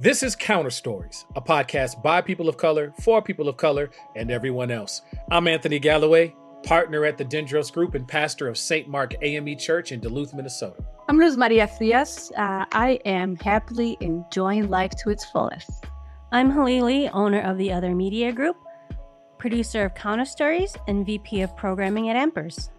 This is Counter Stories, a podcast by people of color, for people of color, and everyone else. I'm Anthony Galloway, partner at the Dendros Group and pastor of St. Mark AME Church in Duluth, Minnesota. I'm Luz Maria Frias. Uh, I am happily enjoying life to its fullest. I'm Halili, owner of the Other Media Group, producer of Counter Stories, and VP of Programming at Ampers.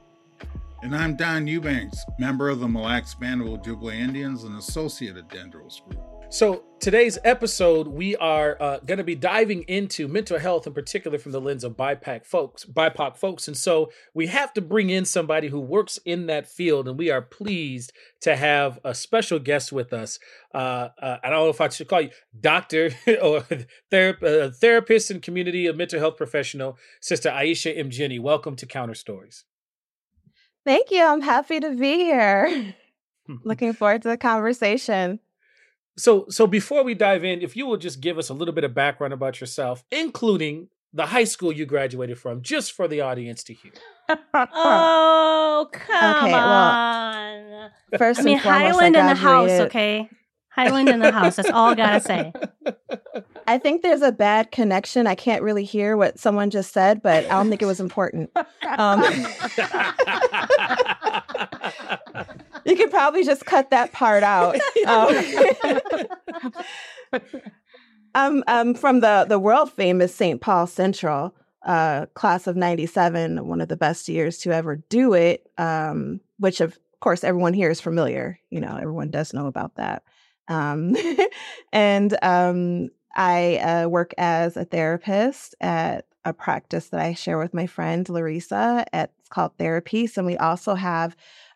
And I'm Don Eubanks, member of the Mille Lacs Band of Ojibwe Indians and associate at Dendros Group. So, today's episode, we are uh, going to be diving into mental health, in particular from the lens of BIPOC folks, BIPOC folks. And so, we have to bring in somebody who works in that field, and we are pleased to have a special guest with us. Uh, uh, I don't know if I should call you doctor or ther- uh, therapist and community of mental health professional, Sister Aisha Mgeni. Welcome to Counter Stories. Thank you. I'm happy to be here. Looking forward to the conversation. So, so before we dive in, if you will just give us a little bit of background about yourself, including the high school you graduated from, just for the audience to hear. oh, come okay, on. Well, first I mean, Highland I in the house, okay? Highland in the house. That's all I gotta say. I think there's a bad connection. I can't really hear what someone just said, but I don't think it was important. Um, you could probably just cut that part out. Um, I'm, I'm from the, the world famous St. Paul Central, uh, class of 97, one of the best years to ever do it, um, which of course everyone here is familiar. You know, everyone does know about that. Um, and um, I uh, work as a therapist at a practice that I share with my friend Larissa. At, it's called Therapeace, and we also have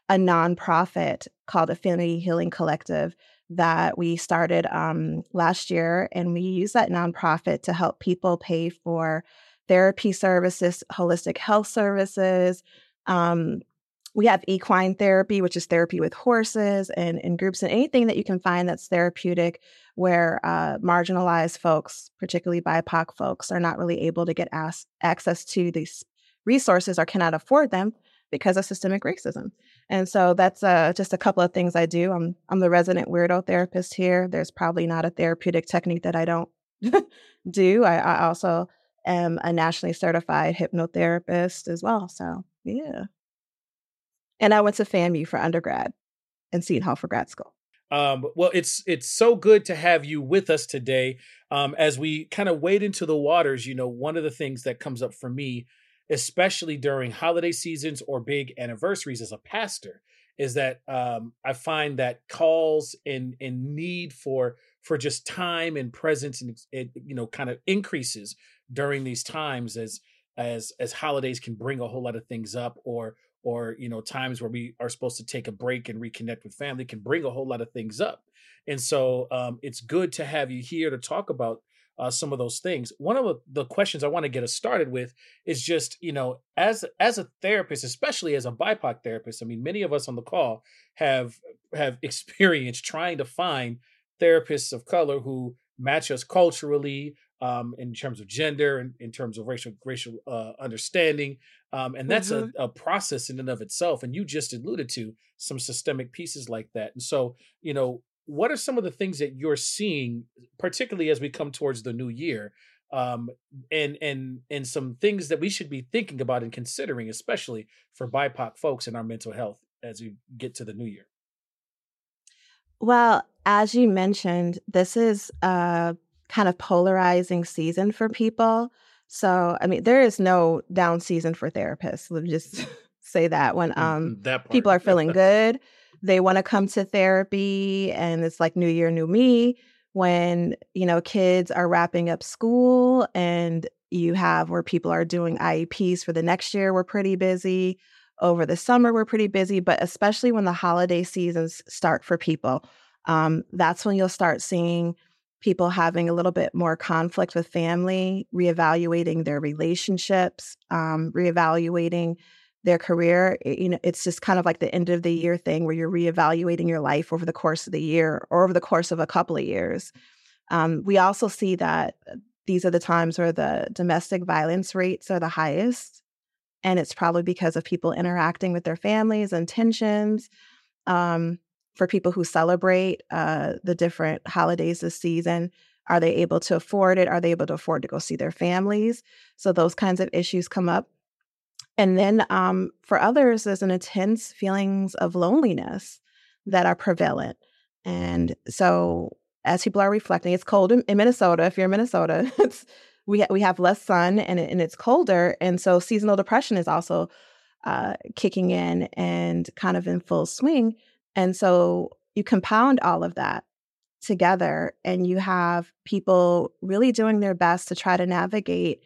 a nonprofit called Affinity Healing Collective that we started um, last year, and we use that nonprofit to help people pay for therapy services, holistic health services. Um, we have equine therapy, which is therapy with horses and in groups, and anything that you can find that's therapeutic, where uh, marginalized folks, particularly BIPOC folks, are not really able to get as- access to these resources or cannot afford them because of systemic racism. And so that's uh, just a couple of things I do. I'm I'm the resident weirdo therapist here. There's probably not a therapeutic technique that I don't do. I, I also am a nationally certified hypnotherapist as well. So yeah. And I went to FAMU for undergrad and Seton Hall for grad school. Um, well, it's it's so good to have you with us today. Um, as we kind of wade into the waters, you know, one of the things that comes up for me, especially during holiday seasons or big anniversaries as a pastor, is that um, I find that calls and and need for for just time and presence and it, you know kind of increases during these times as as as holidays can bring a whole lot of things up or or you know times where we are supposed to take a break and reconnect with family can bring a whole lot of things up. And so um, it's good to have you here to talk about uh, some of those things one of the questions i want to get us started with is just you know as as a therapist especially as a bipoc therapist i mean many of us on the call have have experienced trying to find therapists of color who match us culturally um, in terms of gender and in terms of racial racial uh, understanding um, and that's Mhm. a, a process in and of itself and you just alluded to some systemic pieces like that and so you know what are some of the things that you're seeing particularly as we come towards the new year um, and and and some things that we should be thinking about and considering especially for bipoc folks in our mental health as we get to the new year Well, as you mentioned, this is a kind of polarizing season for people. So, I mean, there is no down season for therapists. Let me just say that when um that people are feeling good, they want to come to therapy and it's like new year new me when, you know, kids are wrapping up school and you have where people are doing IEPs for the next year, we're pretty busy. Over the summer, we're pretty busy, but especially when the holiday seasons start for people, um, that's when you'll start seeing people having a little bit more conflict with family, reevaluating their relationships, um, reevaluating their career. It- you know, it's just kind of like the end of the year thing where you're reevaluating your life over the course of the year or over the course of a couple of years. Um, we also see that these are the times where the domestic violence rates are the highest. And it's probably because of people interacting with their families and tensions. Um, for people who celebrate uh, the different holidays this season. Are they able to afford it? Are they able to afford to go see their families? So those kinds of issues come up. And then um, for others, there's an intense feelings of loneliness that are prevalent. And so as people are reflecting, it's cold in, in Minnesota. If you're in Minnesota, it's we ha- we have less sun and and it's colder, and so seasonal depression is also uh, kicking in and kind of in full swing. And so you compound all of that together, and you have people really doing their best to try to navigate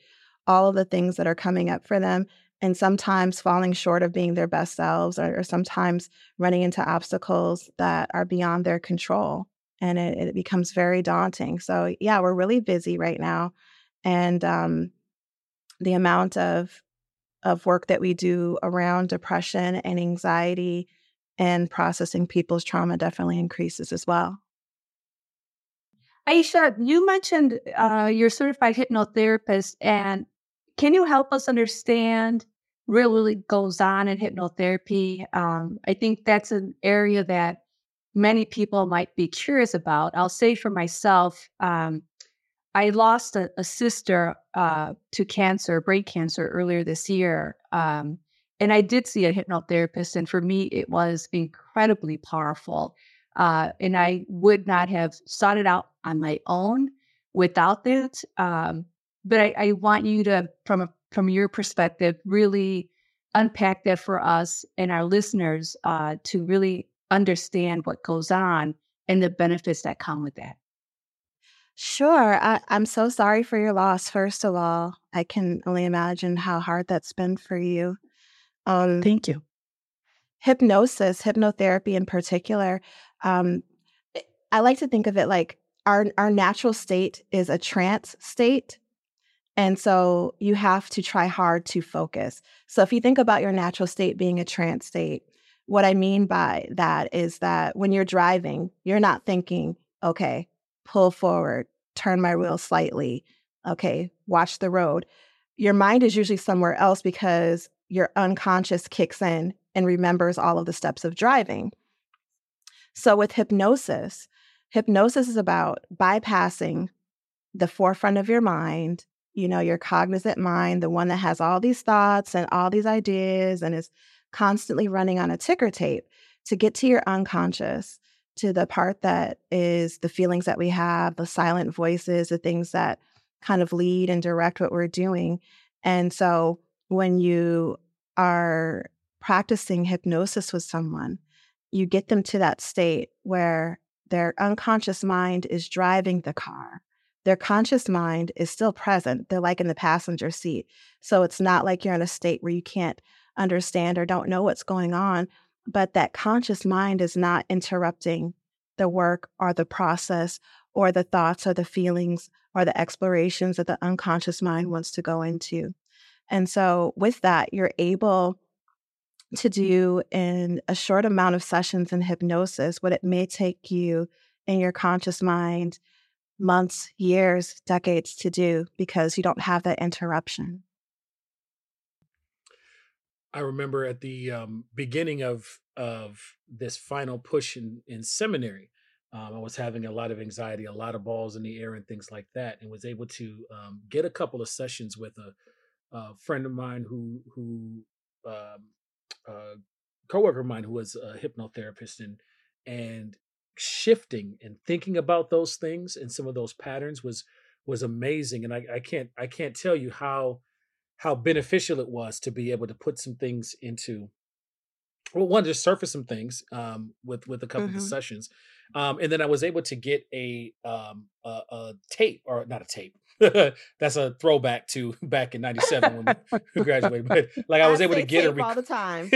all of the things that are coming up for them and sometimes falling short of being their best selves or, or, sometimes running into obstacles that are beyond their control and it, it becomes very daunting so yeah we're really busy right now and um, the amount of of work that we do around depression and anxiety and processing people's trauma definitely increases as well. Aisha, you mentioned uh, you're certified hypnotherapist, and can you help us understand what really goes on in hypnotherapy? Um, I think that's an area that many people might be curious about. I'll say for myself, um, I lost a, a sister uh, to cancer, brain cancer, earlier this year. Um, and I did see a hypnotherapist, and for me, it was incredibly powerful. Uh, and I would not have sought it out on my own without that. Um, but I, I, want you to, from a, from your perspective, really unpack that for us and our listeners uh, to really understand what goes on and the benefits that come with that. Sure. I, I'm so sorry for your loss, first of all. I can only imagine how hard that's been for you. Um, Thank you. Hypnosis, hypnotherapy in particular, um, I like to think of it like our, our natural state is a trance state. And so you have to try hard to focus. So if you think about your natural state being a trance state, what I mean by that is that when you're driving, you're not thinking, okay, pull forward, turn my wheel slightly. Okay, watch the road. Your mind is usually somewhere else because your unconscious kicks in and remembers all of the steps of driving. So, with hypnosis, hypnosis is about bypassing the forefront of your mind, you know, your cognizant mind, the one that has all these thoughts and all these ideas and is constantly running on a ticker tape to get to your unconscious to the part that is the feelings that we have, the silent voices, the things that kind of lead and direct what we're doing. And so when you are practicing hypnosis with someone, you get them to that state where their unconscious mind is driving the car. Their conscious mind is still present. They're like in the passenger seat. So it's not like you're in a state where you can't understand or don't know what's going on, but that conscious mind is not interrupting the work or the process or the thoughts or the feelings or the explorations that the unconscious mind wants to go into. And so, with that, you're able to do in a short amount of sessions in hypnosis what it may take you in your conscious mind months, years, decades to do because you don't have that interruption. I remember at the um, beginning of of this final push in in seminary, um, I was having a lot of anxiety, a lot of balls in the air, and things like that, and was able to um, get a couple of sessions with a, a friend of mine who who um, a coworker of mine who was a hypnotherapist, and and shifting and thinking about those things and some of those patterns was was amazing, and I, I can't I can't tell you how how beneficial it was to be able to put some things into well one to surface some things um, with with a couple mm-hmm. of the sessions um, and then i was able to get a um, a, a tape or not a tape. That's a throwback to back in 97 when we graduated but like i was I able to get a rec- all the time.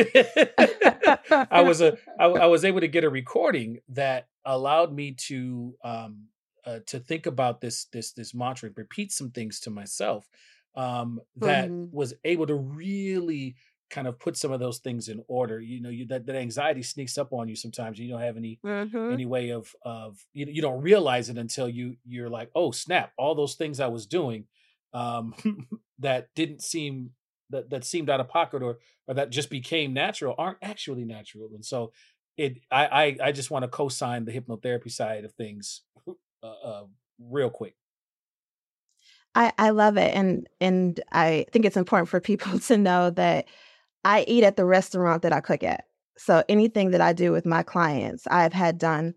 I was a I, I was able to get a recording that allowed me to um uh, to think about this this this mantra and repeat some things to myself um, that mm-hmm. was able to really kind of put some of those things in order. You know, you that, that anxiety sneaks up on you sometimes. You don't have any mm-hmm. any way of of you you don't realize it until you you're like, oh snap! All those things I was doing um, that didn't seem that that seemed out of pocket or or that just became natural aren't actually natural. And so it I I, I just want to co-sign the hypnotherapy side of things uh, uh, real quick. I, I love it and and I think it's important for people to know that I eat at the restaurant that I cook at. So anything that I do with my clients, I've had done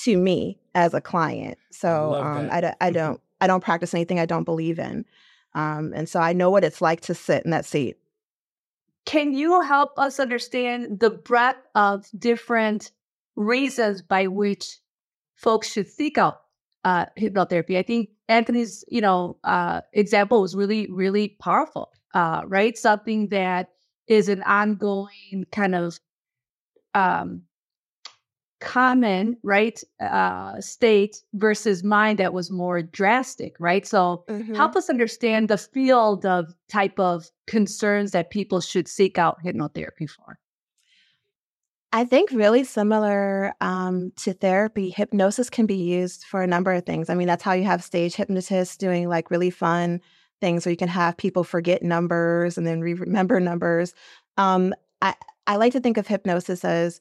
to me as a client. So um, I, I don't I don't practice anything I don't believe in, um, and so I know what it's like to sit in that seat. Can you help us understand the breadth of different reasons by which folks should seek out uh, hypnotherapy? I think Anthony's, you know, uh, example was really, really powerful. Uh, right, something that is an ongoing kind of um, common right uh, state versus mine that was more drastic right so mm-hmm. help us understand the field of type of concerns that people should seek out hypnotherapy for I think really similar um, to therapy, hypnosis can be used for a number of things. I mean, that's how you have stage hypnotists doing like really fun things where you can have people forget numbers and then remember numbers. Um, I, I like to think of hypnosis as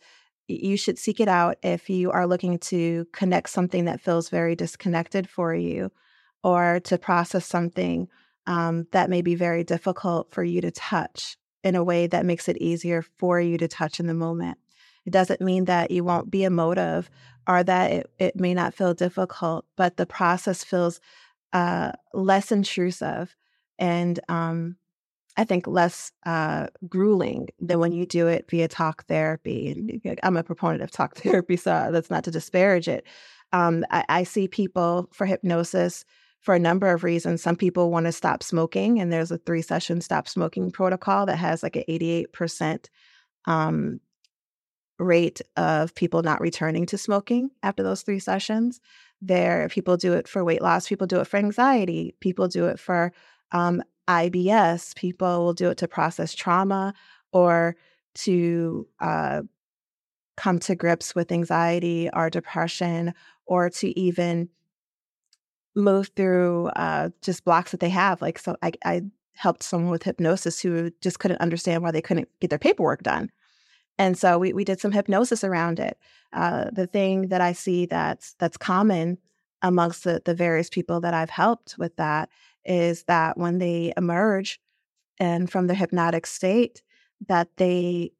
you should seek it out if you are looking to connect something that feels very disconnected for you or to process something um, that may be very difficult for you to touch in a way that makes it easier for you to touch in the moment. It doesn't mean that you won't be emotive or that it, it may not feel difficult, but the process feels uh, less intrusive and um, I think, less uh, grueling than when you do it via talk therapy. I'm a proponent of talk therapy, so that's not to disparage it. Um, I, I, see people for hypnosis for a number of reasons. Some people want to stop smoking, and there's a three session stop smoking protocol that has like an 88% um, rate of people not returning to smoking after those three sessions. There, people do it for weight loss, people do it for anxiety, people do it for um, IBS, people will do it to process trauma or to uh, come to grips with anxiety or depression or to even move through uh, just blocks that they have. Like, so I, I helped someone with hypnosis who just couldn't understand why they couldn't get their paperwork done. And so we, we did some hypnosis around it. Uh, the thing that I see that's that's common amongst the, the various people that I've helped with that is that when they emerge and from the hypnotic state, that they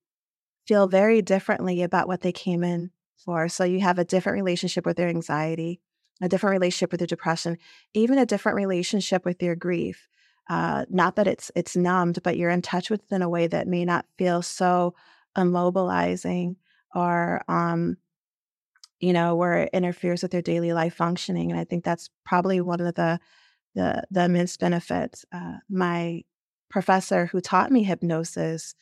feel very differently about what they came in for. So you have a different relationship with their anxiety, a different relationship with your depression, even a different relationship with your grief. Uh, not that it's it's numbed, but you're in touch with it in a way that may not feel so immobilizing or um, you know, where it interferes with their daily life functioning. And I think that's probably one of the the the immense benefits. Uh, my professor who taught me hypnosis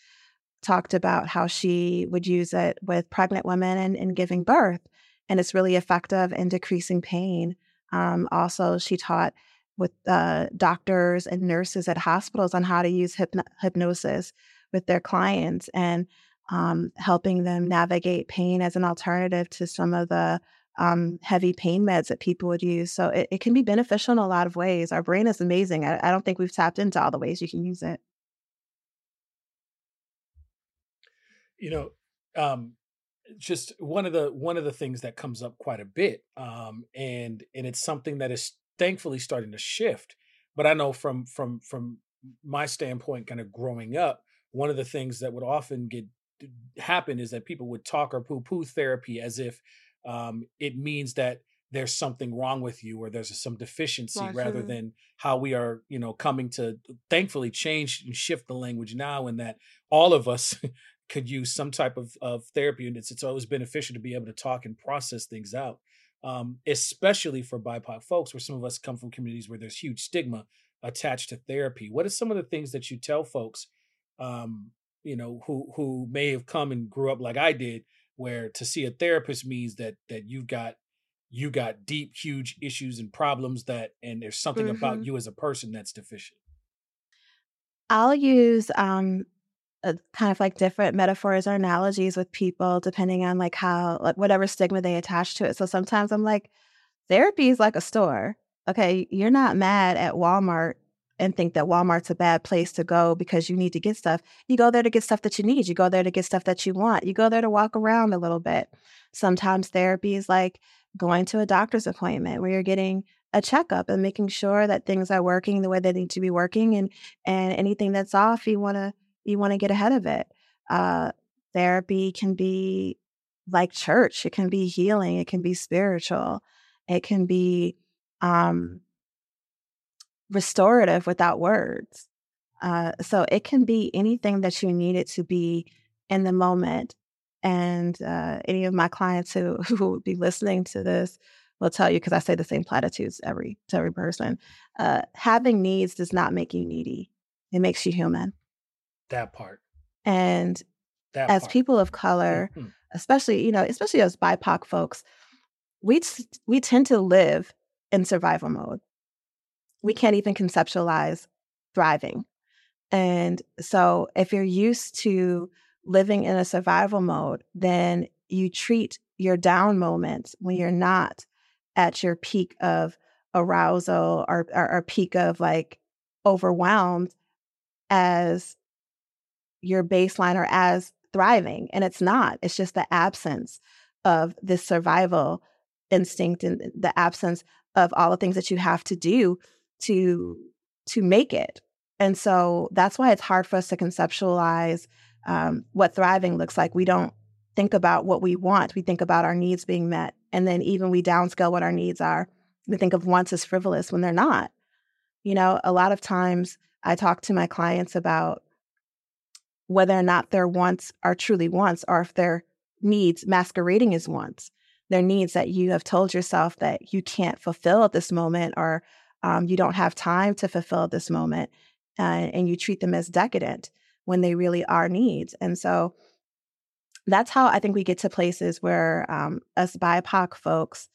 talked about how she would use it with pregnant women and in giving birth, and it's really effective in decreasing pain. Um, also, she taught with uh, doctors and nurses at hospitals on how to use hypno- hypnosis with their clients and um, helping them navigate pain as an alternative to some of the um, heavy pain meds that people would use. So it, it, can be beneficial in a lot of ways. Our brain is amazing. I, I don't think we've tapped into all the ways you can use it. You know, um, just one of the one of the things that comes up quite a bit, um, and and it's something that is thankfully starting to shift. But I know from from from my standpoint, kind of growing up, one of the things that would often get happen is that people would talk or poo poo therapy as if um, it means that there's something wrong with you or there's some deficiency rather than how we are you know coming to thankfully change and shift the language now and that all of us could use some type of, of therapy and it's, it's always beneficial to be able to talk and process things out um, especially for bipoc folks where some of us come from communities where there's huge stigma attached to therapy. What are some of the things that you tell folks um, you know who who may have come and grew up like i did where to see a therapist means that that you've got you got deep huge issues and problems that and there's something mm-hmm. about you as a person that's deficient. I'll use um a, kind of like different metaphors or analogies with people depending on like how like whatever stigma they attach to it. So sometimes i'm like therapy is like a store. Okay you're not mad at walmart and think that Walmart's a bad place to go because you need to get stuff. You go there to get stuff that you need. You go there to get stuff that you want. You go there to walk around a little bit. Sometimes therapy is like going to a doctor's appointment where you're getting a checkup and making sure that things are working the way they need to be working and and anything that's off you want to you want to get ahead of it uh therapy can be like church it can be healing it can be spiritual it can be um restorative without words uh so it can be anything that you need it to be in the moment and uh, any of my clients who, who would be listening to this will tell you because I say the same platitudes every to every person. Uh, having needs does not make you needy; it makes you human. That part. And That as part. people of color, Mhm. especially you know, especially as BIPOC folks, we t- we tend to live in survival mode. We can't even conceptualize thriving, and so if you're used to living in a survival mode, then you treat your down moments when you're not at your peak of arousal or, or, or peak of like overwhelmed as your baseline or as thriving. And it's not, it's just the absence of this survival instinct and the absence of all the things that you have to do to to make it. And so that's why it's hard for us to conceptualize um, what thriving looks like. We don't think about what we want. We think about our needs being met. And then even we downscale what our needs are. We think of wants as frivolous when they're not. You know, a lot of times I talk to my clients about whether or not their wants are truly wants or if their needs masquerading as wants. Their needs that you have told yourself that you can't fulfill at this moment or um, you don't have time to fulfill this moment. Uh, and you treat them as decadent when they really are needs. And so that's how I think we get to places where um, us BIPOC folks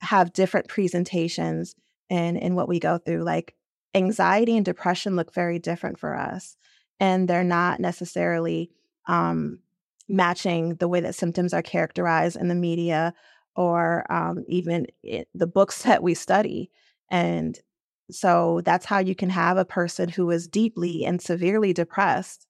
have different presentations in in what we go through. Like anxiety and depression look very different for us, and they're not necessarily um, matching the way that symptoms are characterized in the media or um, even the books that we study. And so that's how you can have a person who is deeply and severely depressed,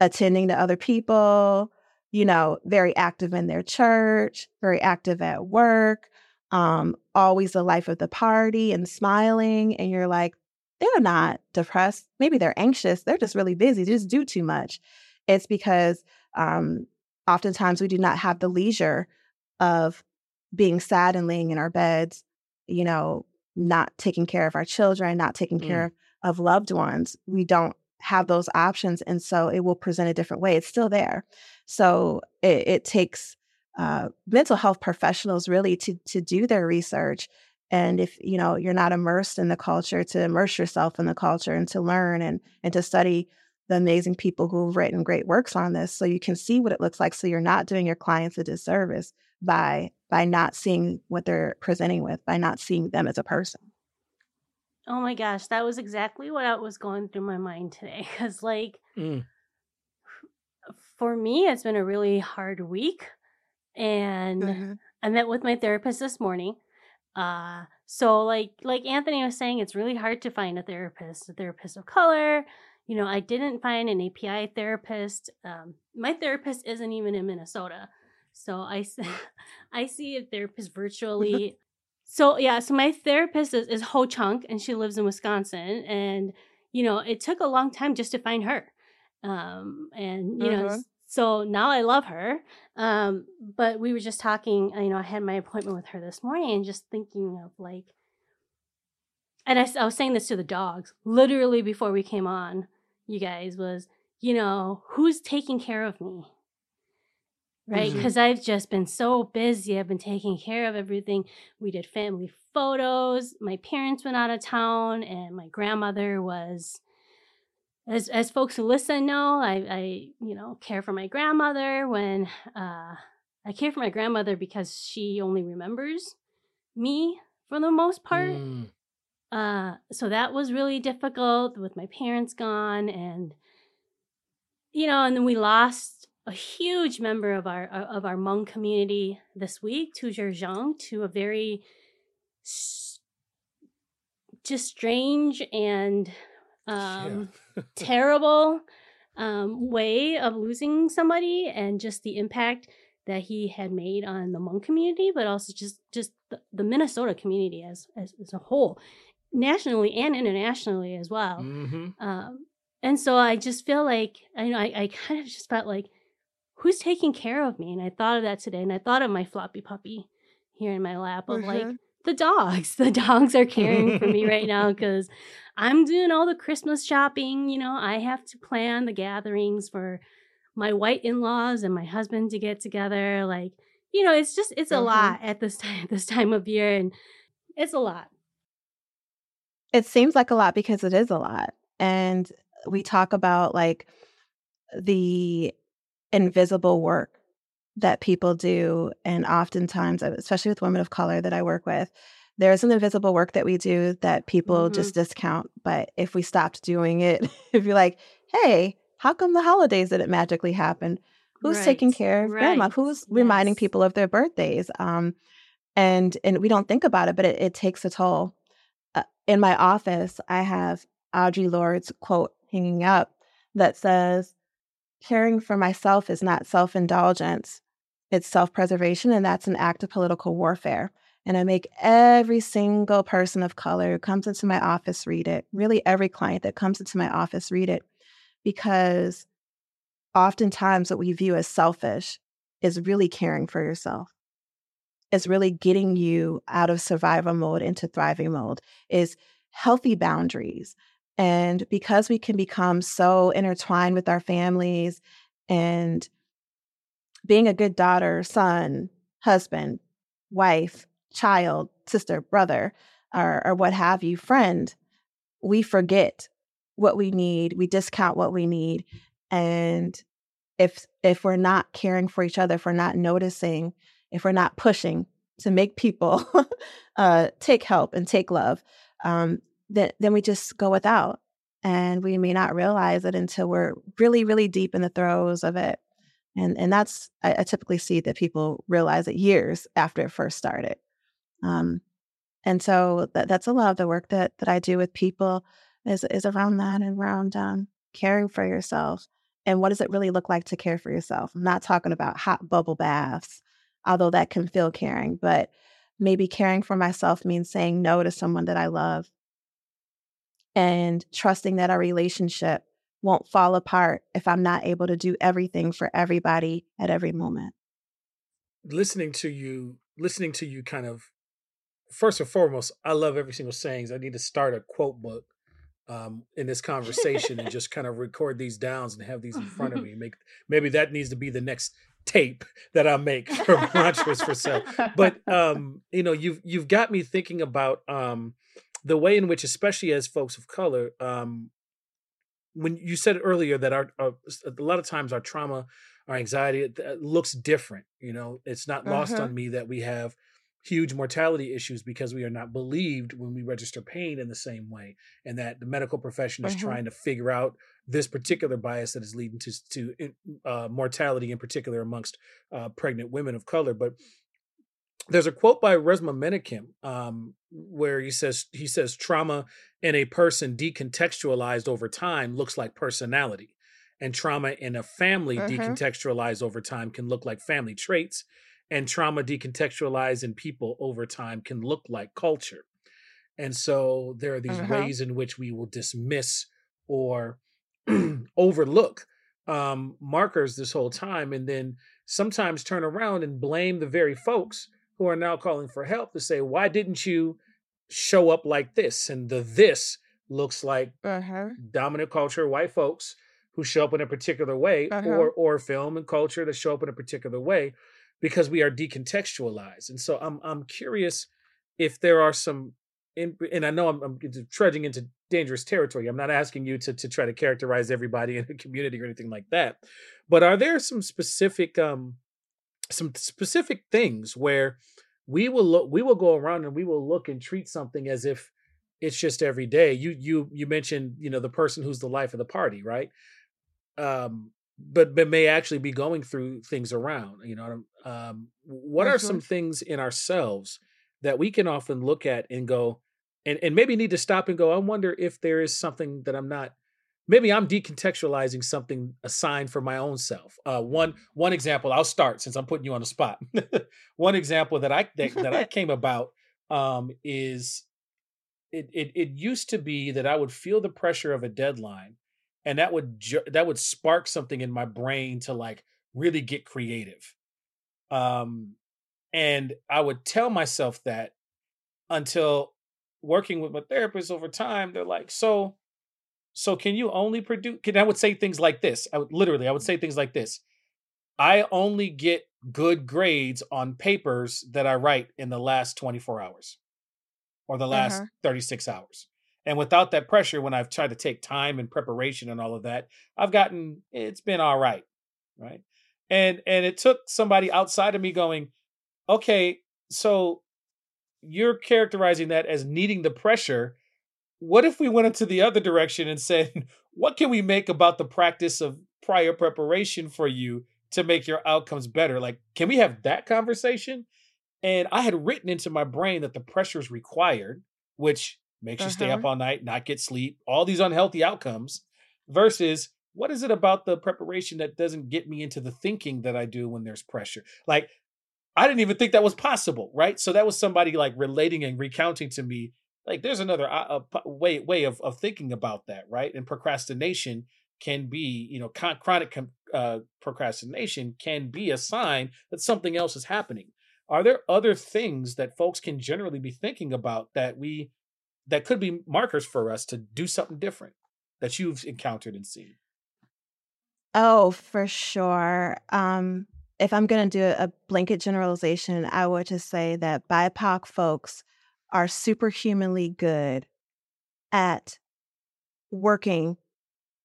attending to other people, you know, very active in their church, very active at work, um, always the life of the party and smiling. And you're like, they're not depressed. Maybe they're anxious. They're just really busy, they just do too much. It's because um, oftentimes we do not have the leisure of being sad and laying in our beds, you know, not taking care of our children, not taking Mm. care of, of loved ones. We don't have those options. And so it will present a different way. It's still there. So it, it takes uh, mental health professionals really to, to do their research. And if, you know, you're not immersed in the culture, to immerse yourself in the culture and to learn and, and to study the amazing people who've written great works on this so you can see what it looks like so you're not doing your clients a disservice by by not seeing what they're presenting with by not seeing them as a person Oh my gosh, that was exactly what I was going through my mind today. Because, like, Mm. for me, it's been a really hard week. And I met with my therapist this morning. Uh, so like like Anthony was saying, it's really hard to find a therapist, a therapist of color. You know, I didn't find an API therapist. Um, my therapist isn't even in Minnesota, so I, I see a therapist virtually. so yeah, so my therapist is, is Ho Chunk, and she lives in Wisconsin, and you know, it took a long time just to find her. Um, and you know, Mhm. s- so now I love her. Um, but we were just talking, you know, I had my appointment with her this morning and just thinking of like, and I was saying this to the dogs literally before we came on, you guys, was, you know, who's taking care of me? Right? Because I've just been so busy. I've been taking care of everything. We did family photos. My parents went out of town, and my grandmother was as as folks who listen know, I, I you know care for my grandmother when uh, I care for my grandmother because she only remembers me for the most part. Mm. Uh, so that was really difficult with my parents gone, and you know, and then we lost a huge member of our of our Hmong community this week, to Zhejiang, to a very just strange and um, yeah. terrible um, way of losing somebody and just the impact that he had made on the Hmong community, but also just just the, the Minnesota community as, as, as a whole, nationally and internationally as well. Mm-hmm. Um, and so I just feel like I know I, I kind of just felt like who's taking care of me, and I thought of that today, and I thought of my floppy puppy here in my lap of mm-hmm. like the dogs. The dogs are caring for me right now because I'm doing all the Christmas shopping. You know, I have to plan the gatherings for my white in-laws and my husband to get together. Like, you know, it's just it's a mm-hmm. lot at this time this time of year, and it's a lot. It seems like a lot because it is a lot, and we talk about like the invisible work that people do, and oftentimes, especially with women of color that I work with, there's an invisible work that we do that people mm-hmm. just discount. But if we stopped doing it, if you're like, hey, how come the holidays didn't magically happen? Who's right. taking care of right. grandma? Who's yes. reminding people of their birthdays? Um, and and we don't think about it, but it, it takes a toll. Uh, in my office, I have Audre Lorde's quote hanging up that says, "Caring for myself is not self indulgence; it's self preservation, and that's an act of political warfare." And I make every single person of color who comes into my office read it. Really, every client that comes into my office read it because oftentimes what we view as selfish is really caring for yourself. It's really getting you out of survival mode into thriving mode, is healthy boundaries. And because we can become so intertwined with our families and being a good daughter, son, husband, wife, child, sister, brother, or, or what have you, friend, we forget what we need, we discount what we need. And if if we're not caring for each other, if we're not noticing, if we're not pushing to make people uh, take help and take love, um, then then we just go without, and we may not realize it until we're really, really deep in the throes of it. And and that's I, I typically see that people realize it years after it first started. Um, and so that, that's a lot of the work that that I do with people is is around that and around um, caring for yourself. And what does it really look like to care for yourself? I'm not talking about hot bubble baths, although that can feel caring, but maybe caring for myself means saying no to someone that I love and trusting that our relationship won't fall apart if I'm not able to do everything for everybody at every moment. Listening to you, listening to you kind of first and foremost, I love every single sayings. I need to start a quote book um, in this conversation and just kind of record these downs and have these in front of me. Make maybe that needs to be the next tape that I make for Mantras for Self. But um, you know, you've you've got me thinking about um, the way in which, especially as folks of color, um, when you said earlier that our, our, a lot of times our trauma, our anxiety looks different. You know, it's not lost uh-huh. on me that we have huge mortality issues because we are not believed when we register pain in the same way and that the medical profession is mm-hmm. trying to figure out this particular bias that is leading to to uh, mortality in particular amongst uh, pregnant women of color but there's a quote by Resmaa Menakem um, where he says he says trauma in a person decontextualized over time looks like personality and trauma in a family mm-hmm. decontextualized over time can look like family traits and trauma decontextualized in people over time can look like culture. And so there are these uh-huh. ways in which we will dismiss or overlook um, markers this whole time, and then sometimes turn around and blame the very folks who are now calling for help to say, why didn't you show up like this? And the this looks like uh-huh. dominant culture, white folks who show up in a particular way, uh-huh. or or film and culture that show up in a particular way because we are decontextualized. And so I'm I'm curious if there are some and I know I'm, I'm trudging into dangerous territory. I'm not asking you to to try to characterize everybody in the community or anything like that. But are there some specific um some specific things where we will look we will go around and we will look and treat something as if it's just every day. You you you mentioned, you know, the person who's the life of the party, right? Um but but may actually be going through things around you know um, what are some things in ourselves that we can often look at and go and and maybe need to stop and go. I wonder if there is something that I'm not. Maybe I'm decontextualizing something assigned for my own self. Uh, one one example. I'll start since I'm putting you on the spot. one example that I that, that I came about um, is it, it it used to be that I would feel the pressure of a deadline, and that would ju- that would spark something in my brain to like really get creative. Um, and I would tell myself that until working with my therapist over time, they're like, so so can you only produce can I would say things like this. I would literally I would say things like this. I only get good grades on papers that I write in the last 24 hours or the last uh-huh. 36 hours. And without that pressure, when I've tried to take time and preparation and all of that, I've gotten it's been all right. Right. And and it took somebody outside of me going, okay, so you're characterizing that as needing the pressure. What if we went into the other direction and said, what can we make about the practice of prior preparation for you to make your outcomes better? Like, can we have that conversation? And I had written into my brain that the pressure is required, which makes uh-huh. you stay up uh-huh. all night, not get sleep, all these unhealthy outcomes, versus what is it about the preparation that doesn't get me into the thinking that I do when there's pressure? Like, I didn't even think that was possible, right? So that was somebody like relating and recounting to me, like, there's another uh, way way of, of thinking about that, right? And procrastination can be, you know, con- chronic uh, procrastination can be a sign that something else is happening. Are there other things that folks can generally be thinking about that we that could be markers for us to do something different that you've encountered and seen? Oh for sure. Um if i'm going to do a blanket generalization i would just say that bipoc folks are superhumanly good at working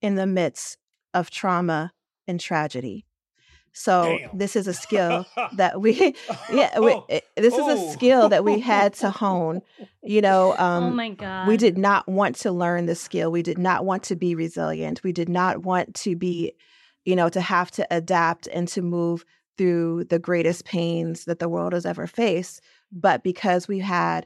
in the midst of trauma and tragedy so Damn. this is a skill that we, yeah, we, oh, this oh. is a oh. skill that we had to hone. You know, oh um, oh my god, we did not want to learn the skill. We did not want to be resilient. We did not want to be, you know, to have to adapt and to move through the greatest pains that the world has ever faced. But because we had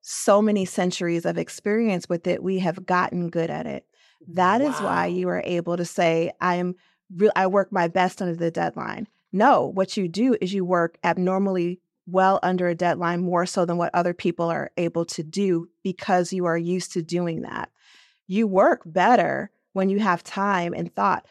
so many centuries of experience with it, we have gotten good at it. That wow. is why you are able to say, I'm re- I work my best under the deadline. No, what you do is you work abnormally well under a deadline more so than what other people are able to do because you are used to doing that. You work better when you have time and thought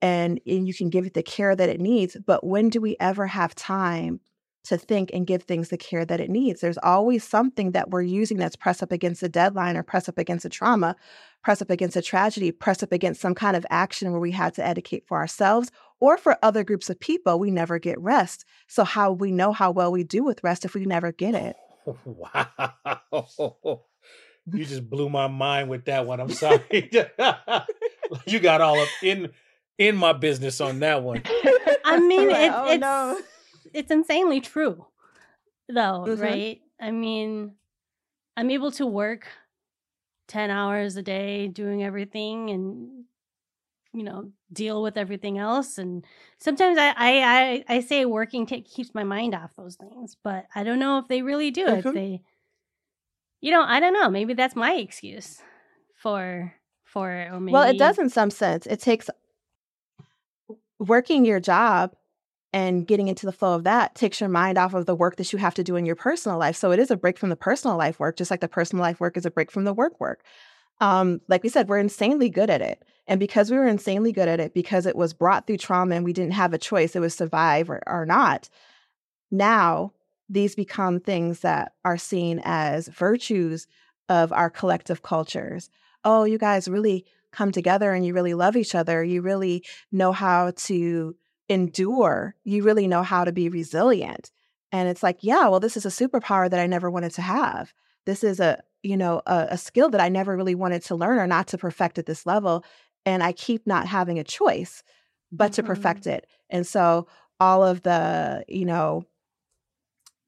and, and you can give it the care that it needs. But when do we ever have time to think and give things the care that it needs. There's always something that we're using that's press up against a deadline or press up against a trauma, press up against a tragedy, press up against some kind of action where we had to educate for ourselves or for other groups of people. We never get rest. So, how we know how well we do with rest if we never get it? Wow. You just blew my mind with that one. I'm sorry. you got all up in in my business on that one. I mean, it, oh, it's no it's insanely true though, mm-hmm. right? I mean, I'm able to work 10 hours a day doing everything and you know deal with everything else and sometimes i i i, say working t- keeps my mind off those things but i don't know if they really do mm-hmm. if they you know i don't know maybe that's my excuse for for or maybe... well it does in some sense it takes working your job and getting into the flow of that takes your mind off of the work that you have to do in your personal life. So it is a break from the personal life work, just like the personal life work is a break from the work work. Um, like we said, we're insanely good at it. And because we were insanely good at it, because it was brought through trauma and we didn't have a choice, it was survive or, or not. Now, these become things that are seen as virtues of our collective cultures. Oh, you guys really come together and you really love each other. You really know how to endure, you really know how to be resilient. And it's like, yeah, well, this is a superpower that I never wanted to have. This is a, you know, a, a skill that I never really wanted to learn or not to perfect at this level. And I keep not having a choice but mm-hmm. to perfect it. And so all of the, you know,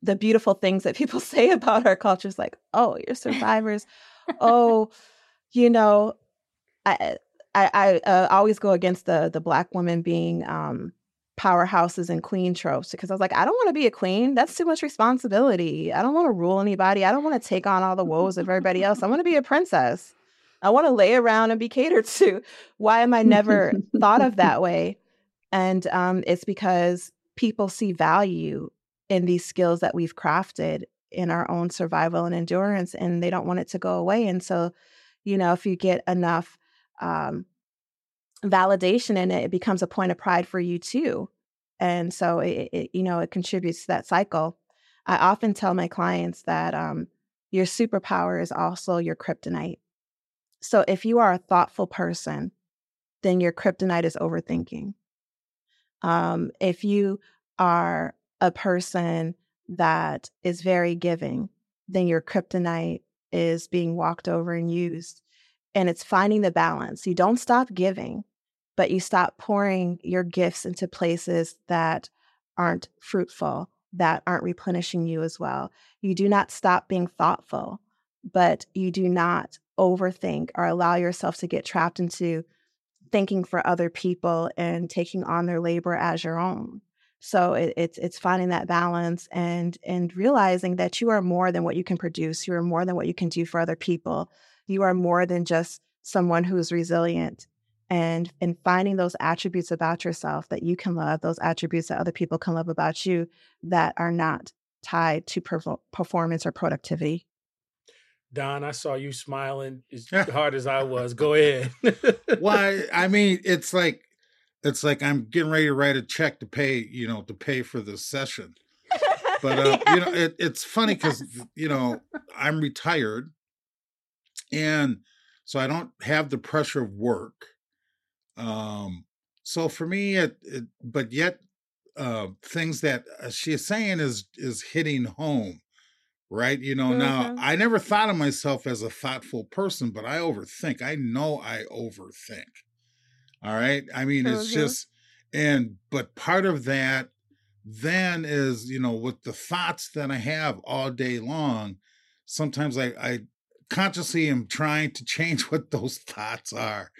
the beautiful things that people say about our culture is like, oh, you're survivors. oh, you know, I I, I uh, always go against the the black woman being um, powerhouses and queen tropes because I was like, I don't want to be a queen. That's too much responsibility. I don't want to rule anybody. I don't want to take on all the woes of everybody else. I want to be a princess. I want to lay around and be catered to. Why am I never thought of that way? And um, it's because people see value in these skills that we've crafted in our own survival and endurance, and they don't want it to go away. And so, you know, if you get enough um, validation in it, it becomes a point of pride for you too. And so it, it you know, it contributes to that cycle. I often tell my clients that um, your superpower is also your kryptonite. So if you are a thoughtful person, then your kryptonite is overthinking. Um, if you are a person that is very giving, then your kryptonite is being walked over and used. And it's finding the balance. You don't stop giving, but you stop pouring your gifts into places that aren't fruitful, that aren't replenishing you as well. You do not stop being thoughtful, but you do not overthink or allow yourself to get trapped into thinking for other people and taking on their labor as your own. So it, it's it's finding that balance and and realizing that you are more than what you can produce. You are more than what you can do for other people. You are more than just someone who is resilient and and finding those attributes about yourself that you can love those attributes that other people can love about you that are not tied to per- performance or productivity. Don i saw you smiling as hard as i was. Go ahead. Why i mean it's like it's like i'm getting ready to write a check to pay you know to pay for this session. But uh, yeah. you know it, it's funny because yes. you know i'm retired and so i don't have the pressure of work um, so for me, it, it but yet uh, things that uh, she is saying is is hitting home, right? You know, mm-hmm. now I never thought of myself as a thoughtful person, but I overthink. I know I overthink. All right, I mean mm-hmm. it's just and but part of that then is you know with the thoughts that I have all day long. Sometimes I, I consciously am trying to change what those thoughts are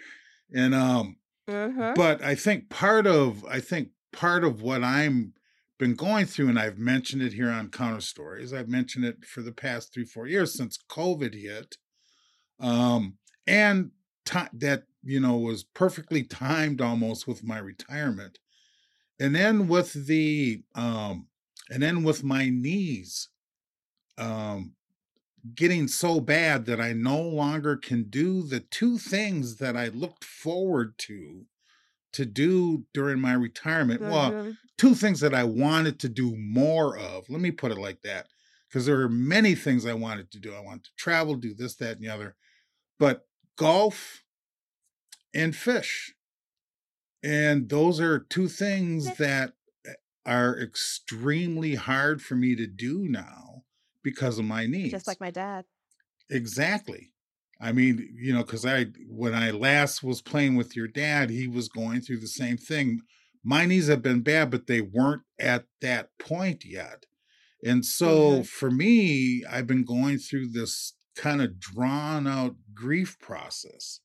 and um Mm-hmm. But I think part of I think part of what I'm been going through, and I've mentioned it here on Counter Stories. I've mentioned it for the past three four years since COVID hit, um, and t- that you know was perfectly timed almost with my retirement, and then with the um, and then with my knees um, getting so bad that I no longer can do the two things that I looked forward to to do during my retirement. Well, two things that I wanted to do more of. Let me put it like that. Because there are many things I wanted to do. I wanted to travel, do this, that, and the other. But golf and fish. And those are two things that eh, are extremely hard for me to do now because of my needs. Just like my dad. Exactly. I mean, you know, because I, when I last was playing with your dad, he was going through the same thing. My knees have been bad, but they weren't at that point yet. And so mm-hmm. for me, I've been going through this kind of drawn out grief process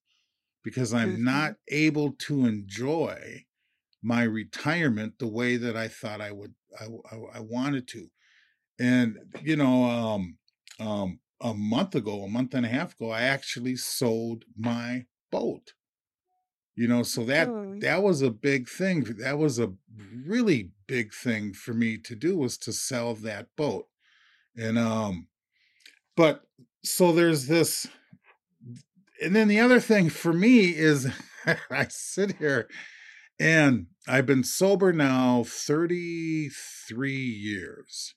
because I'm mm-hmm. not able to enjoy my retirement the way that I thought I would, I, I, I wanted to and you know um, um, a month ago a month and a half ago i actually sold my boat. You know so that oh. that was a big thing that was a really big thing for me to do was to sell that boat. And um but so there's this and then the other thing for me is i sit here and i've been sober now 33 years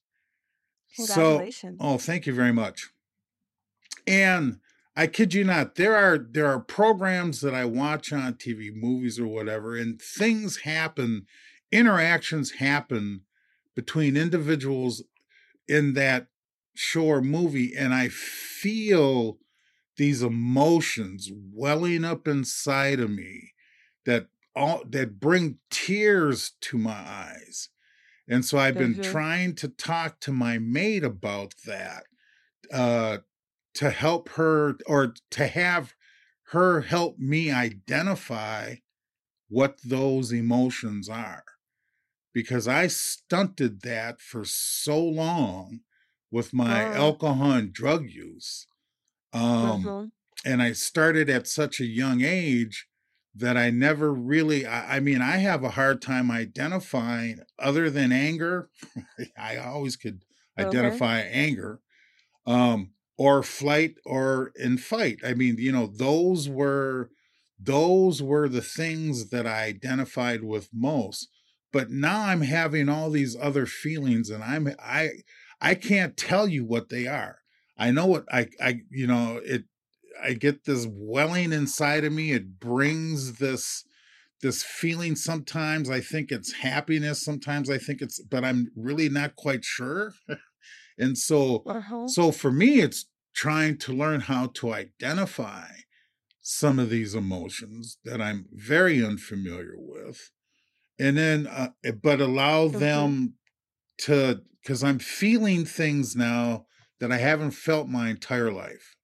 Congratulations. So, oh, thank you very much. And I kid you not, there are there are programs that I watch on TV, movies or whatever, and things happen, interactions happen between individuals in that show or movie, and I feel these emotions welling up inside of me that all that bring tears to my eyes and so I've been mm-hmm. trying to talk to my maid about that uh, to help her or to have her help me identify what those emotions are. because I stunted that for so long with my Oh. alcohol and drug use. Um, Mhm. and I started at such a young age that I never really, I, I mean, I have a hard time identifying other than anger. I always could Okay. identify anger um, or flight or in fight. I mean, you know, those were those were the things that I identified with most. But now I'm having all these other feelings, and I'm I I can't tell you what they are. I know what I I you know it. I get this welling inside of me. It brings this this feeling. Sometimes I think it's happiness. Sometimes I think it's, but I'm really not quite sure. and so Uh-huh. so for me, it's trying to learn how to identify some of these emotions that I'm very unfamiliar with, and then uh, but allow Mhm. them to because I'm feeling things now that I haven't felt my entire life,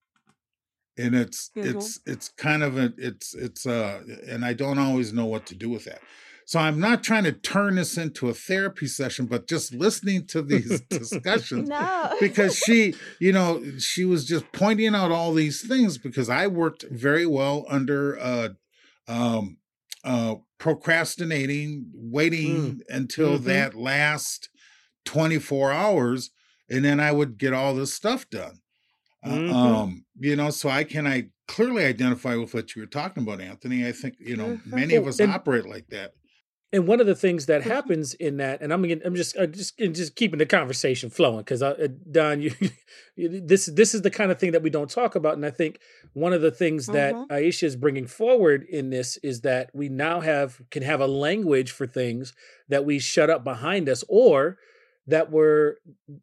and it's Mhm. it's it's kind of a it's it's uh and I don't always know what to do with that. So I'm not trying to turn this into a therapy session, but just listening to these discussions No. because she, you know, she was just pointing out all these things because I worked very well under uh um uh procrastinating, waiting until Mhm. that last 24 hours and then I would get all this stuff done. Uh, Mhm. Um, you know, so I can I clearly identify with what you were talking about, Anthony. I think, you know, Mhm. many of us and- operate like that. And one of the things that Mhm. happens in that, and I'm gonna, I'm just, uh, just, just keeping the conversation flowing because, uh, Don, you, this, this is the kind of thing that we don't talk about, and I think one of the things that Mhm. Aisha is bringing forward in this is that we now have can have a language for things that we shut up behind us, or that were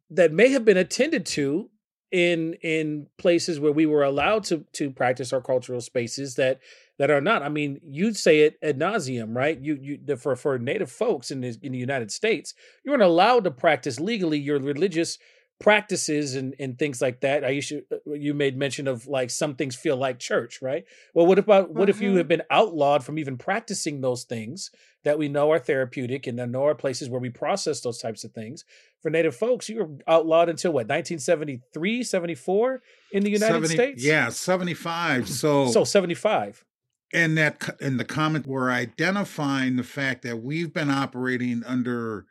that may have been attended to in in places where we were allowed to to practice our cultural spaces that that are not. I mean, you'd say it ad nauseum, right? You you the, for for Native folks in the, in the United States, you weren't allowed to practice legally your religious practices and and things like that. I used to, uh, you made mention of like some things feel like church, right? Well, what about what if you Mhm. have been outlawed from even practicing those things that we know are therapeutic and that know are places where we process those types of things? For Native folks, you were outlawed until what 1973, 74 in the United 70 States. Yeah, 75. So So 75. and that in the comment we're identifying the fact that we've been operating under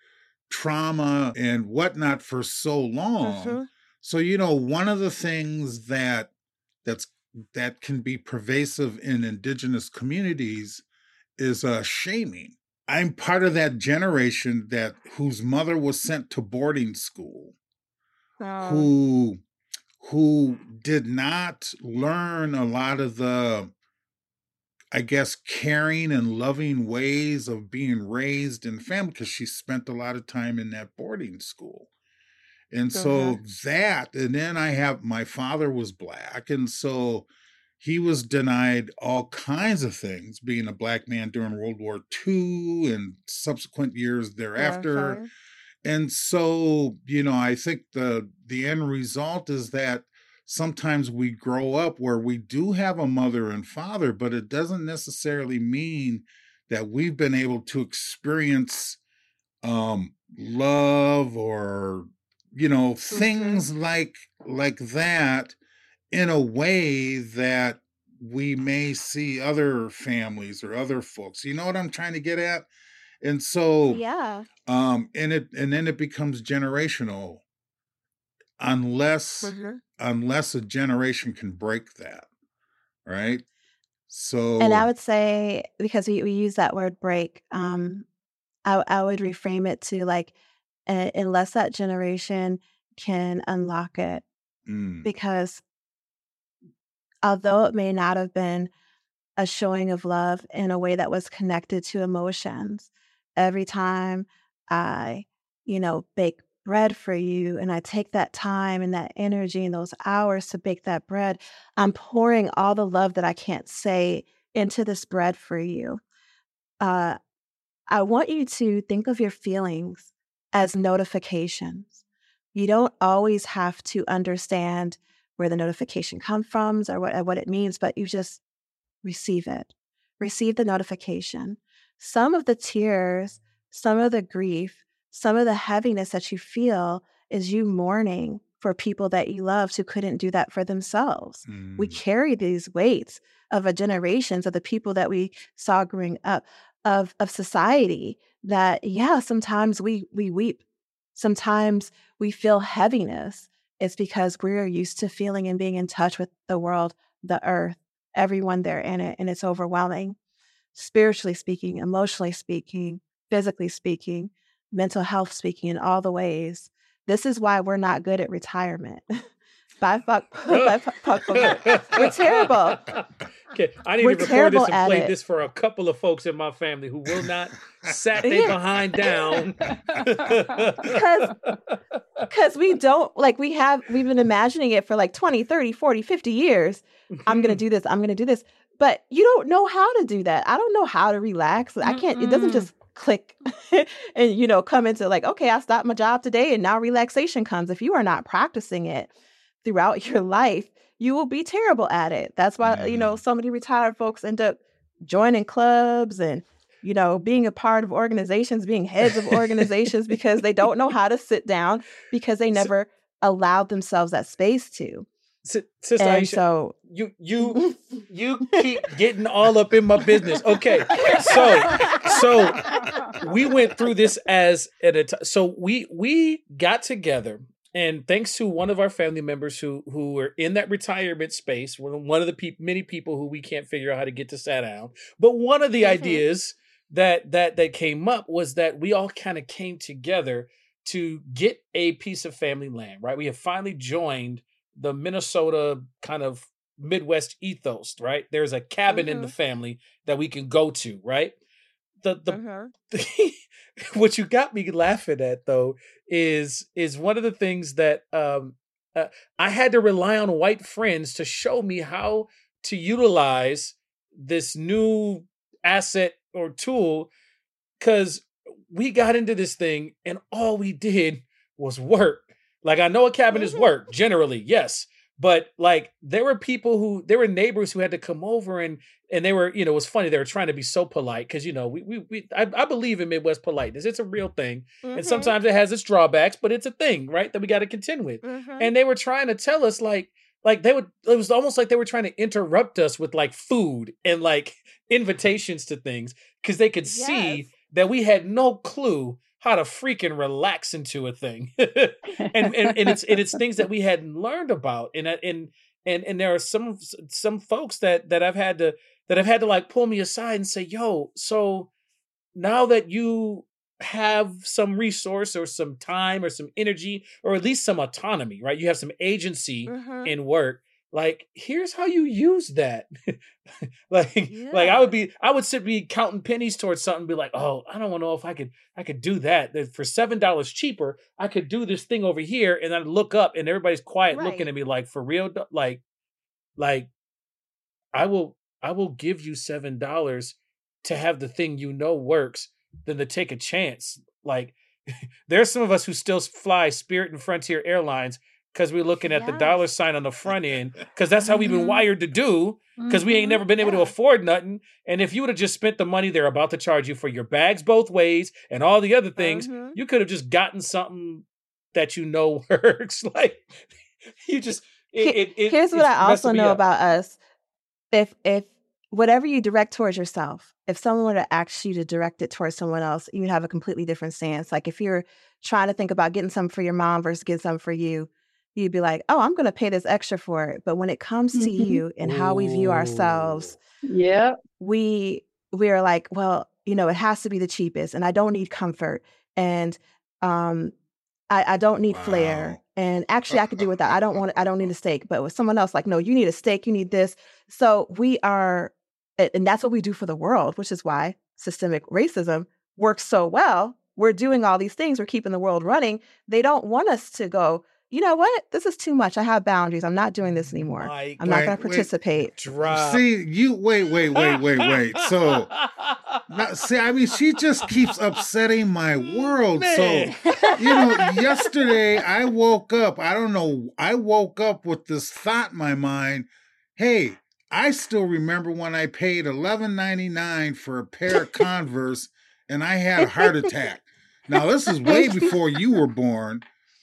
trauma and whatnot for so long Mhm. so you know one of the things that that's that can be pervasive in indigenous communities is uh shaming i'm part of that generation that whose mother was sent to boarding school Oh. who who did not learn a lot of the I guess caring and loving ways of being raised in family because she spent a lot of time in that boarding school. And so Uh-huh. that, and then I have my father was black, and so he was denied all kinds of things, being a black man during World War II and subsequent years thereafter and so you know i think the the end result is that sometimes we grow up where we do have a mother and father but it doesn't necessarily mean that we've been able to experience um love or you know things like like that in a way that we may see other families or other folks you know what i'm trying to get at and so Yeah. um and it and then it becomes generational unless Mhm. Unless a generation can break that right? So And I would say because we, we use that word break, um, I I would reframe it to like uh, unless that generation can unlock it, mm, because although it may not have been a showing of love in a way that was connected to emotions, every time I, you know, bake bread for you and I take that time and that energy and those hours to bake that bread, I'm pouring all the love that I can't say into this bread for you. Uh, I want you to think of your feelings as notifications. You don't always have to understand where the notification comes from or what, what it means, but you just receive it. Receive the notification. Some of the tears some of the grief, some of the heaviness that you feel is you mourning for people that you loved who couldn't do that for themselves. Mm. We carry these weights of a generations of the people that we saw growing up of of society that yeah sometimes we we weep sometimes we feel heaviness it's because we're used to feeling and being in touch with the world the earth everyone there in it and it's overwhelming spiritually speaking emotionally speaking physically speaking mental health speaking in all the ways this is why we're not good at retirement by fuck, by fuck, We're terrible. Okay, I need we're to record this and play it. this for a couple of folks in my family who will not sat yeah. behind down. Because because we don't like we have we've been imagining it for like 20, 30, 40, 50 years. I'm gonna mm-hmm. do this, I'm gonna do this. But you don't know how to do that. I don't know how to relax. I can't, it doesn't just click and you know come into like okay i stopped my job today and now relaxation comes if you are not practicing it throughout your life, you will be terrible at it. That's why, mm. you know, mm-hmm. so many retired folks end up joining clubs and, you know, being a part of organizations, being heads of organizations because they don't know how to sit down because they never so, allowed themselves that space to. Sister and Aisha, so you you you keep getting all up in my business. Okay, so so we went through this as at a t- so we we got together and thanks to one of our family members who who were in that retirement space, one of the pe- many people who we can't figure out how to get to sat down. But one of the mm-hmm. ideas that that that came up was that we all kind of came together to get a piece of family land. Right, we have finally joined the Minnesota kind of Midwest ethos. Right, there's a cabin mm-hmm. in the mm-hmm. family that we can go to. Right, the the, uh-huh. the what you got me laughing at though is is one of the things that um uh, I had to rely on white friends to show me how to utilize this new asset or tool cuz we got into this thing and all we did was work. Like I know a cabin is mm-hmm. work generally, yes, but like there were people who there were neighbors who had to come over and and they were you know it was funny they were trying to be so polite because you know we we, we I, I, believe in midwest politeness it's a real thing mm-hmm. and sometimes it has its drawbacks but it's a thing right that we got to contend with mm-hmm. and they were trying to tell us like like they would it was almost like they were trying to interrupt us with like food and like invitations to things because they could yes. see that we had no clue how to freaking relax into a thing. And, and and it's and it's things that we hadn't learned about. And and and and there are some some folks that that I've had to that have had to like pull me aside and say yo so now that you have some resource or some time or some energy or at least some autonomy right? You have some agency mm-hmm. in work like here's how you use that like yeah. like i would be i would sit be counting pennies towards something be like oh i don't know if i could i could do that for seven dollars cheaper i could do this thing over here and then I look up and everybody's quiet right. looking at me like for real like like i will i will give you seven dollars to have the thing you know works than to take a chance like there's some of us who still fly spirit and frontier airlines because we're looking at yes. the dollar sign on the front end because that's how we've been mm-hmm. wired to do because we ain't mm-hmm. never been able to afford nothing and if you would have just spent the money they're about to charge you for your bags both ways and all the other things mm-hmm. you could have just gotten something that you know works like you just it, it, here's what i also know up. about us if if whatever you direct towards yourself if someone were to ask you to direct it towards someone else you'd have a completely different stance like if you're trying to think about getting something for your mom versus getting something for you you'd be like, oh, I'm going to pay this extra for it. But when it comes to mm-hmm. you and how we view ourselves, yeah, we we are like, well, you know, it has to be the cheapest, and I don't need comfort, and um, I, I don't need wow. flair, and actually, I could do without. I don't want. I don't need a steak. But with someone else, like, no, you need a steak. You need this. So we are, and that's what we do for the world, which is why systemic racism works so well. We're doing all these things. We're keeping the world running. They don't want us to go you know what? This is too much. I have boundaries. I'm not doing this anymore. Mike, I'm not going to participate. Drop. See, you wait, wait, wait, wait, wait. So, now, see, I mean, she just keeps upsetting my world. Man. So, you know, yesterday I woke up. I don't know. I woke up with this thought in my mind. Hey, I still remember when I paid $11.99 for a pair of Converse and I had a heart attack. Now, this is way before you were born,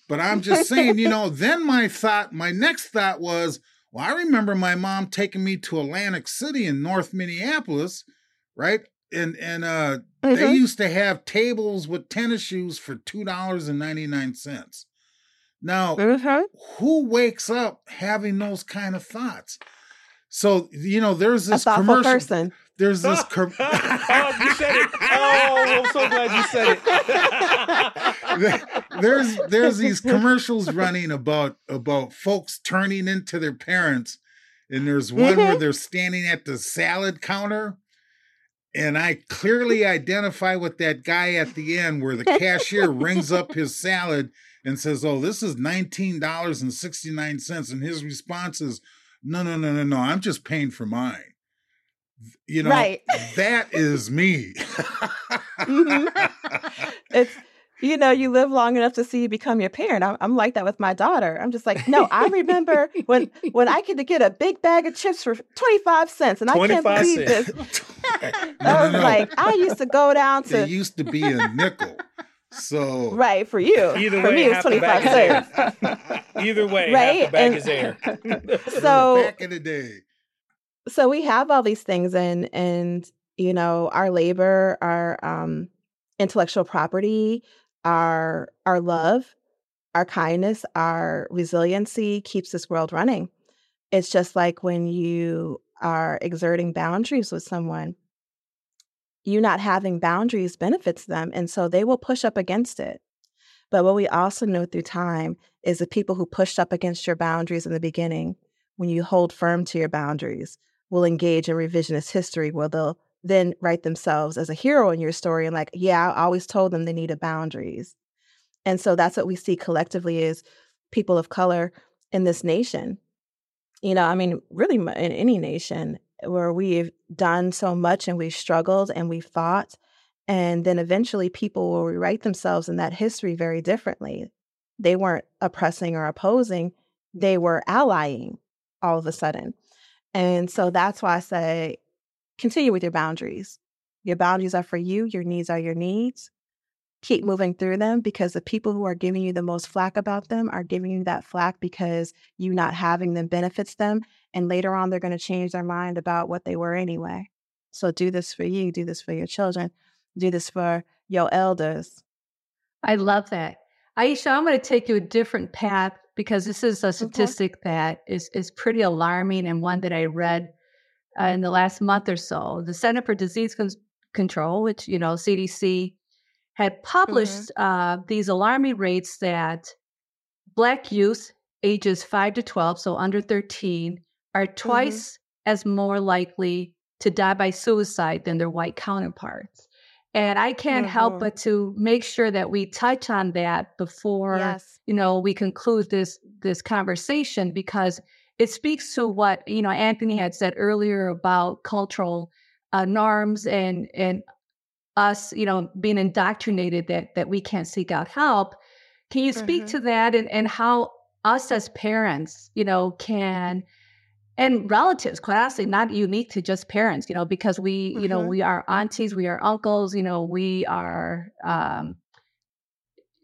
but I'm just saying, you know, then my thought, my next thought was, well, I remember my mom taking me to Atlantic City in North Minneapolis, right? And and uh mm-hmm. they used to have tables with tennis shoes for two dollars and ninety nine cents. Now, mm-hmm. who wakes up having those kind of thoughts? So you know, there's this commercial. Person. There's this. Com- oh, you said it. Oh, I'm so glad you said it. there's there's these commercials running about about folks turning into their parents, and there's one mm-hmm. where they're standing at the salad counter, and I clearly identify with that guy at the end where the cashier rings up his salad and says, "Oh, this is nineteen dollars and sixty nine cents," and his response is, "No, no, no, no, no. I'm just paying for mine." You know, right. that is me. mm-hmm. It's you know, you live long enough to see you become your parent. I'm, I'm, like that with my daughter. I'm just like, no, I remember when when I could get a big bag of chips for 25 cents, and I can't believe cents. this. no, I was no, no. like, I used to go down to. It used to be a nickel. So right for you. Either for way, me, it's twenty five cents. Either way, right? half the bag and, is air. so back in the day. So we have all these things, and and you know our labor, our um, intellectual property, our our love, our kindness, our resiliency keeps this world running. It's just like when you are exerting boundaries with someone you not having boundaries benefits them. And so they will push up against it. But what we also know through time is the people who pushed up against your boundaries in the beginning, when you hold firm to your boundaries, will engage in revisionist history where they'll then write themselves as a hero in your story and like, yeah, I always told them they needed boundaries. And so that's what we see collectively is people of color in this nation. You know, I mean, really in any nation, where we've done so much and we've struggled and we've fought. And then eventually people will rewrite themselves in that history very differently. They weren't oppressing or opposing, they were allying all of a sudden. And so that's why I say continue with your boundaries. Your boundaries are for you, your needs are your needs keep moving through them because the people who are giving you the most flack about them are giving you that flack because you not having them benefits them. And later on, they're going to change their mind about what they were anyway. So do this for you, do this for your children, do this for your elders. I love that. Aisha, I'm going to take you a different path because this is a statistic okay. that is, is pretty alarming and one that I read uh, in the last month or so. The Center for Disease Con- Control, which, you know, CDC had published mm-hmm. uh, these alarming rates that Black youth ages 5 to 12, so under 13, are mm-hmm. twice mm-hmm. as more likely to die by suicide than their white counterparts. And I can't mm-hmm. help but to make sure that we touch on that before yes. you know we conclude this this conversation because it speaks to what you know Anthony had said earlier about cultural uh, norms and and us, you know, being indoctrinated that that we can't seek out help. Can you speak mm-hmm. to that and, and how us as parents, you know, can and relatives, quite honestly, not unique to just parents, you know, because we, mm-hmm. you know, mm-hmm. we are aunties, we are uncles, you know, we are um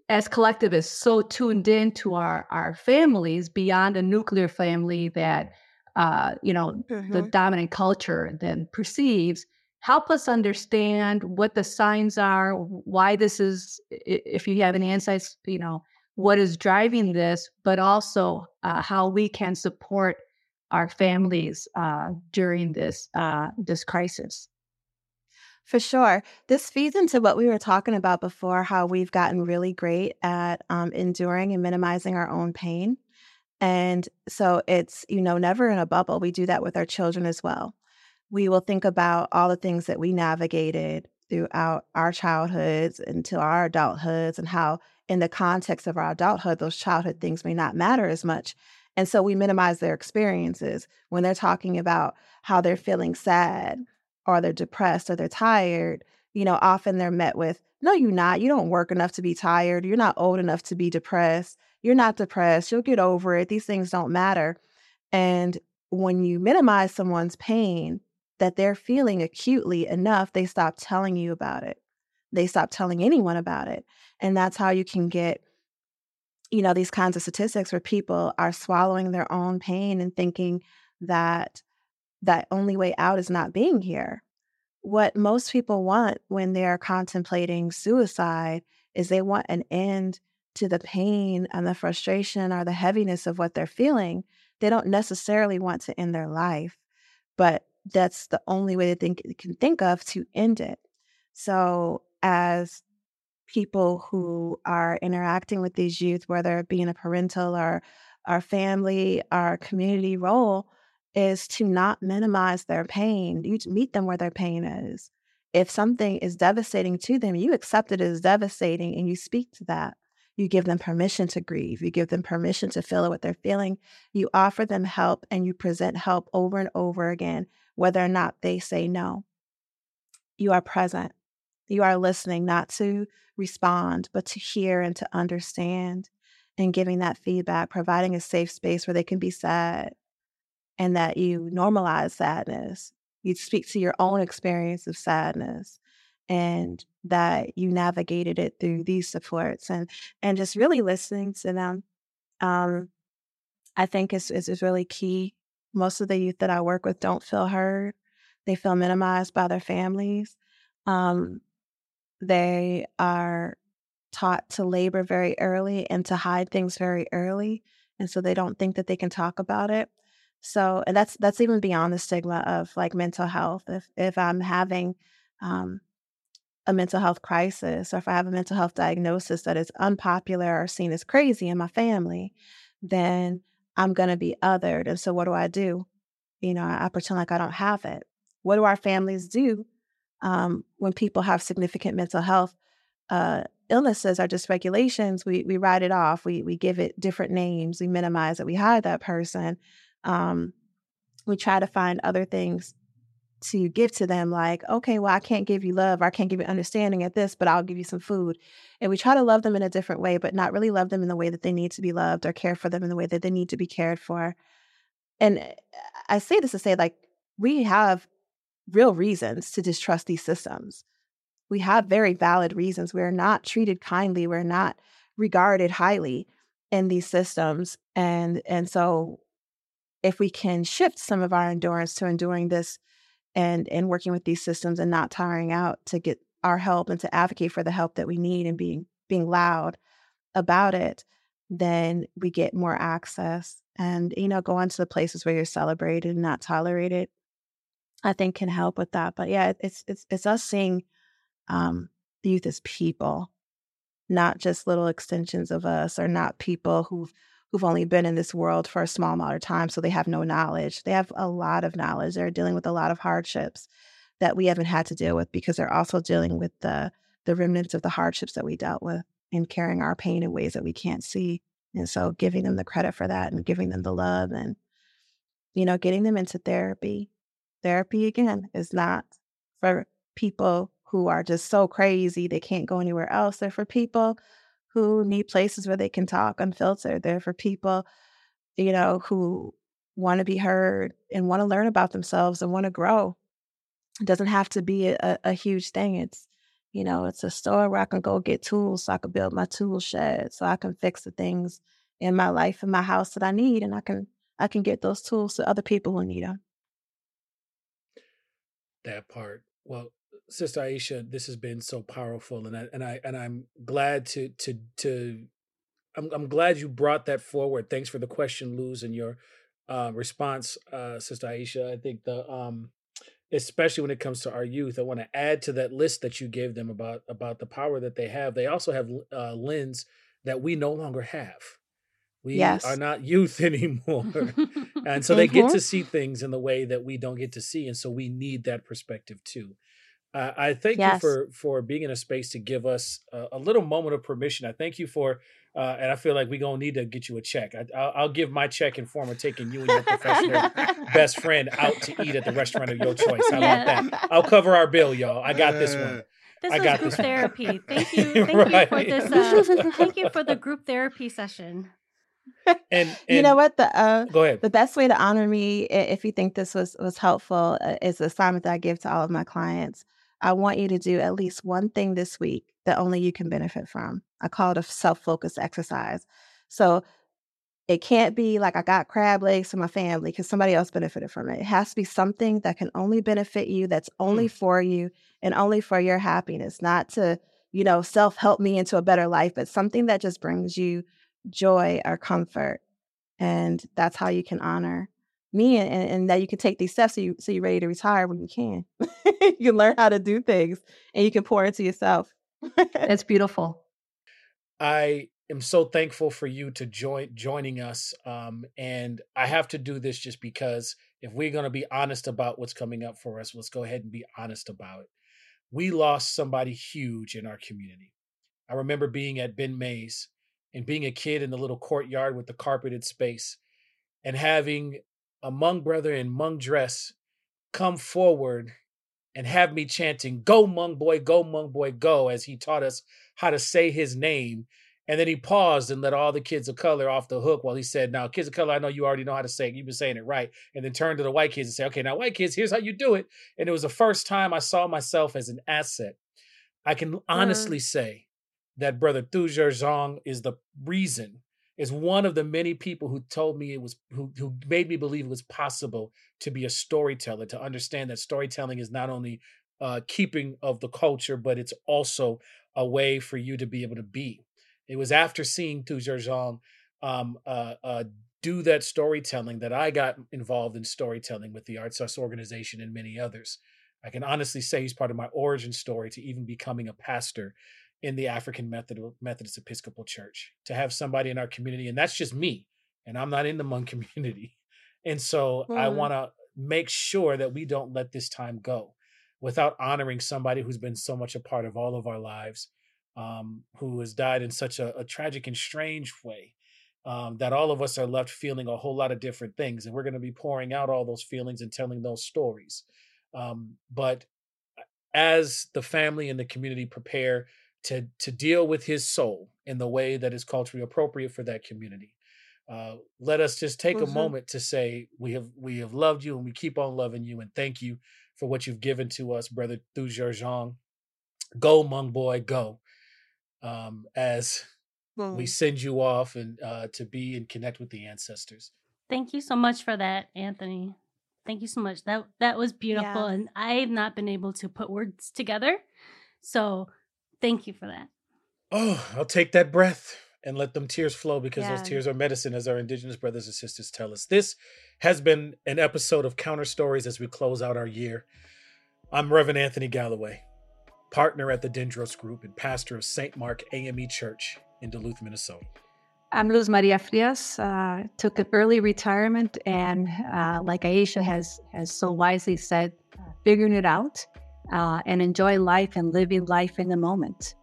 as collectivists so tuned in to our our families beyond a nuclear family that uh, you know, mm-hmm. the dominant culture then perceives help us understand what the signs are, why this is, if you have any insights, you know, what is driving this, but also uh, how we can support our families uh, during this uh, this crisis. For sure. This feeds into what we were talking about before how we've gotten really great at um, enduring and minimizing our own pain. And so it's, you know, never in a bubble. We do that with our children as well we will think about all the things that we navigated throughout our childhoods into our adulthoods and how in the context of our adulthood those childhood things may not matter as much and so we minimize their experiences when they're talking about how they're feeling sad or they're depressed or they're tired you know often they're met with no you're not. You don't work enough to be tired. You're not old enough to be depressed. You're not depressed. You'll get over it. These things don't matter. And when you minimize someone's pain that they're feeling acutely enough, they stop telling you about it. they stop telling anyone about it. And that's how you can get, you know, these kinds of statistics where people are swallowing their own pain and thinking that that only way out is not being here. What most people want when they're contemplating suicide is they want an end to the pain and the frustration or the heaviness of what they're feeling. They don't necessarily want to end their life, but that's the only way they think, can think of to end it. So, as people who are interacting with these youth, whether it be in a parental or our family, our community role, is to not minimize their pain. You meet them where their pain is. If something is devastating to them, you accept it as devastating and you speak to that. You give them permission to grieve. You give them permission to feel what they're feeling. You offer them help and you present help over and over again, whether or not they say no. You are present. You are listening, not to respond, but to hear and to understand and giving that feedback, providing a safe space where they can be sad and that you normalize sadness. You speak to your own experience of sadness and that you navigated it through these supports and and just really listening to them. Um, I think is is really key. Most of the youth that I work with don't feel heard. They feel minimized by their families. Um, they are taught to labor very early and to hide things very early, and so they don't think that they can talk about it. So, and that's that's even beyond the stigma of like mental health. If if I'm having um, a mental health crisis, or if I have a mental health diagnosis that is unpopular or seen as crazy in my family, then I'm going to be othered. And so, what do I do? You know, I, I pretend like I don't have it. What do our families do um, when people have significant mental health uh, illnesses or dysregulations? We we write it off. We we give it different names. We minimize it. We hide that person um, we try to find other things to give to them like okay well i can't give you love or i can't give you understanding at this but i'll give you some food and we try to love them in a different way but not really love them in the way that they need to be loved or care for them in the way that they need to be cared for and eh, i say this to say like we have real reasons to distrust these systems. We have very valid reasons. We're not treated kindly. We're not regarded highly in these systems and and so if we can shift some of our endurance to enduring this and and working with these systems and not tiring out to get our help and to advocate for the help that we need and being being loud about it then we get more access and you know go into the places where you're celebrated and not tolerated i think can help with that but yeah it's it's it's us seeing um the youth as people not just little extensions of us or not people who've who've only been in this world for a small amount of time, so they have no knowledge. They have a lot of knowledge. They're dealing with a lot of hardships that we haven't had to deal with because they're also dealing with the the remnants of the hardships that we dealt with and carrying our pain in ways that we can't see. And so giving them the credit for that and giving them the love and you know, getting them into therapy. Therapy again is not for people who are just so crazy they can't go anywhere else. They're for people who need places where they can talk unfiltered. They're for people, you know, who want to be heard and want to learn about themselves and want to grow. It doesn't have to be a, a huge thing. It's, you know, it's a store where I can go get tools so I can build my tool shed so I can fix the things in my life in my house that I need and I can I can get those tools to other people who need them. That part. Well, Sister Aisha, this has been so powerful, and I and I and I'm glad to to to. I'm I'm glad you brought that forward. Thanks for the question, Luz, and your uh, response, uh, Sister Aisha. I think the um, especially when it comes to our youth, I want to add to that list that you gave them about about the power that they have. They also have uh, lens that we no longer have. We yes. are not youth anymore. and so they get to mm-hmm. see things in the way that we don't get to see. And so we need that perspective too. Uh, I thank yes. you for for being in a space to give us a, a little moment of permission. I thank you for, uh, and I feel like we're gonna need to get you a check. I, will give my check in form of taking you and your professional best friend out to eat at the restaurant of your choice. How yeah. about that? I'll cover our bill, y'all. I got this one. This I was group therapy. Thank you, thank right. you for this. Uh, thank you for the group therapy session. And, and, you know what the uh, go ahead. The best way to honor me, if you think this was was helpful, uh, is the assignment that I give to all of my clients I want you to do at least one thing this week that only you can benefit from. I call it a self focused exercise. So it can't be like I got crab legs for my family because somebody else benefited from it. It has to be something that can only benefit you, that's only mm. for you and only for your happiness, not to, you know, self help me into a better life, but something that just brings you joy or comfort. And that's how you can honor me and, and that you can take these steps so you so you're ready to retire when you can. you can learn how to do things and you can pour into yourself. That's beautiful. I am so thankful for you to join joining us. Um, and I have to do this just because if we're going to be honest about what's coming up for us, let's go ahead and be honest about it. We lost somebody huge in our community. I remember being at Ben Mays and being a kid in the little courtyard with the carpeted space and having a Hmong brother in Hmong dress come forward and have me chanting, Go, Hmong boy, go, Hmong boy, go, as he taught us how to say his name. And then he paused and let all the kids of color off the hook while he said, Now, kids of color, I know you already know how to say it. You've been saying it right. And then turned to the white kids and said, Okay, now, white kids, here's how you do it. And it was the first time I saw myself as an asset. I can honestly mm. say that Brother Tou Ger Xiong is the reason is one of the many people who told me it was who who made me believe it was possible to be a storyteller to understand that storytelling is not only uh, keeping of the culture but it's also a way for you to be able to be it was after seeing Tou Ger Xiong um, uh, uh, do that storytelling that I got involved in storytelling with the Arts Us organization and many others. I can honestly say he's part of my origin story to even becoming a pastor in the African Methodist Episcopal Church to have somebody in our community, and that's just me, and I'm not in the Hmong community, and so mm. I want to make sure that we don't let this time go without honoring somebody who's been so much a part of all of our lives, um, who has died in such a, a tragic and strange way. Um, that all of us are left feeling a whole lot of different things, and we're going to be pouring out all those feelings and telling those stories. Um, but as the family and the community prepare to to deal with his soul in the way that is culturally appropriate for that community. Uh, let us just take mm-hmm. a moment to say we have we have loved you and we keep on loving you and thank you for what you've given to us, brother Tou Ger Xiong. Go, Hmong boy, go. Um, as mm. we send you off and uh, to be and connect with the ancestors. Thank you so much for that, Anthony. Thank you so much. That that was beautiful, yeah. and I've not been able to put words together. So Thank you for that. Oh, I'll take that breath and let them tears flow because yeah. those tears are medicine, as our Indigenous brothers and sisters tell us. This has been an episode of Counter Stories as we close out our year. I'm Reverend Anthony Galloway, partner at the Dendros Group and pastor of St. Mark AME Church in Duluth, Minnesota. I'm Luz Maria Frias. Uh, took an early retirement, and uh, like Aisha has has so wisely said, figuring it out uh, and enjoy life and living life in the moment.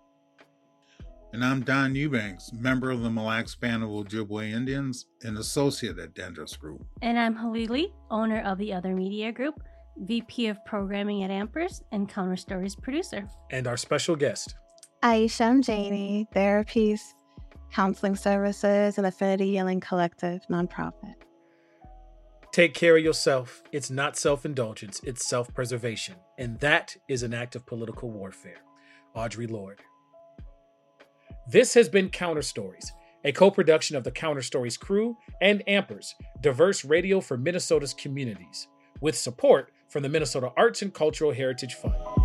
And I'm Don Eubanks, member of the Mille Lacs Band of Ojibwe Indians and associate at Dendros Group. And I'm Halili, owner of the Other Media Group, VP of Programming at Ampers, and Counter Stories producer. And our special guest, Aisha Mgeni, Therapeace, counseling services, and Affinity Healing Collective nonprofit. Take care of yourself. It's not self indulgence, it's self preservation. And that is an act of political warfare. Audre Lorde. This has been Counter Stories, a co production of the Counter Stories crew and Ampers, diverse radio for Minnesota's communities, with support from the Minnesota Arts and Cultural Heritage Fund.